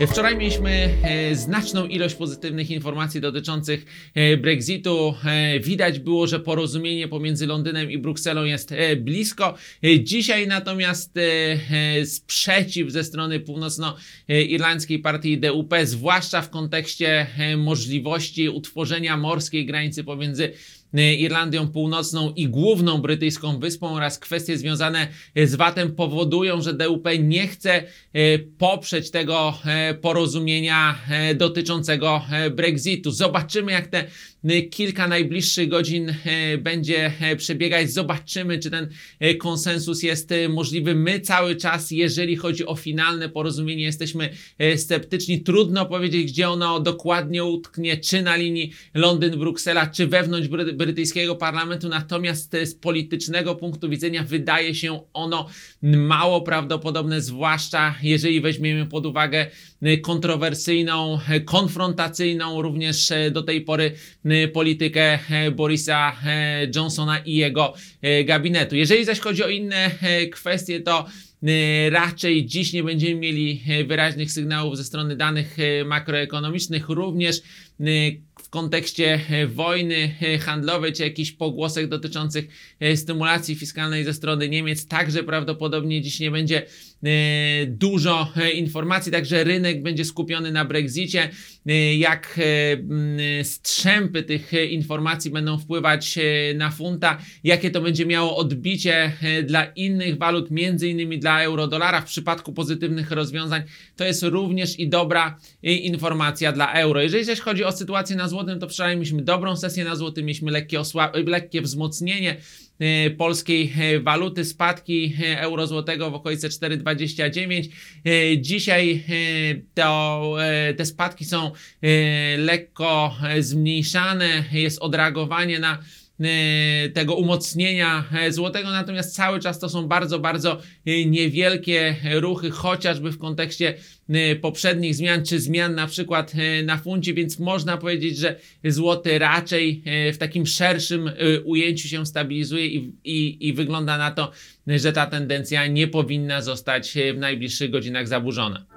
Wczoraj mieliśmy e, znaczną ilość pozytywnych informacji dotyczących e, Brexitu. E, Widać było, że porozumienie pomiędzy Londynem i Brukselą jest e, blisko. E, Dzisiaj natomiast e, e, sprzeciw ze strony północnoirlandzkiej partii DUP, zwłaszcza w kontekście e, możliwości utworzenia morskiej granicy pomiędzy e, Irlandią Północną i główną brytyjską wyspą oraz kwestie związane z VAT-em powodują, że DUP nie chce e, poprzeć tego e, porozumienia dotyczącego Brexitu. Zobaczymy, jak te kilka najbliższych godzin będzie przebiegać. Zobaczymy, czy ten konsensus jest możliwy. My cały czas, jeżeli chodzi o finalne porozumienie, jesteśmy sceptyczni. Trudno powiedzieć, gdzie ono dokładnie utknie, czy na linii Londyn-Bruksela, czy wewnątrz bry brytyjskiego parlamentu. Natomiast z politycznego punktu widzenia wydaje się ono mało prawdopodobne, zwłaszcza jeżeli weźmiemy pod uwagę e, kontrowersyjną, e, konfrontacyjną również e, do tej pory politykę Borisa Johnsona i jego gabinetu. Jeżeli zaś chodzi o inne kwestie, to raczej dziś nie będziemy mieli e, wyraźnych sygnałów ze strony danych e, makroekonomicznych, również e, w kontekście e, wojny e, handlowej, czy jakichś pogłosek dotyczących e, stymulacji fiskalnej ze strony Niemiec, także prawdopodobnie dziś nie będzie e, dużo e, informacji, także rynek będzie skupiony na Brexicie. E, Jak e, strzępy tych e, informacji będą wpływać e, na funta, jakie to będzie miało odbicie e, dla innych walut, między innymi dla euro-dolara w przypadku pozytywnych rozwiązań, to jest również i dobra informacja dla euro. Jeżeli zaś chodzi o sytuację na złotym, to wczoraj mieliśmy dobrą sesję na złotym, mieliśmy lekkie, lekkie wzmocnienie e, polskiej e, waluty, spadki e, euro złotego w okolice 4,29. E, Dzisiaj to, te spadki są lekko zmniejszane, jest odreagowanie na tego umocnienia e, złotego, natomiast cały czas to są bardzo, bardzo e, niewielkie ruchy, chociażby w kontekście e, poprzednich zmian, czy zmian na przykład na funcie, więc można powiedzieć, że złoty raczej w takim szerszym ujęciu się stabilizuje i, i, i wygląda na to, że ta tendencja nie powinna zostać w najbliższych godzinach zaburzona.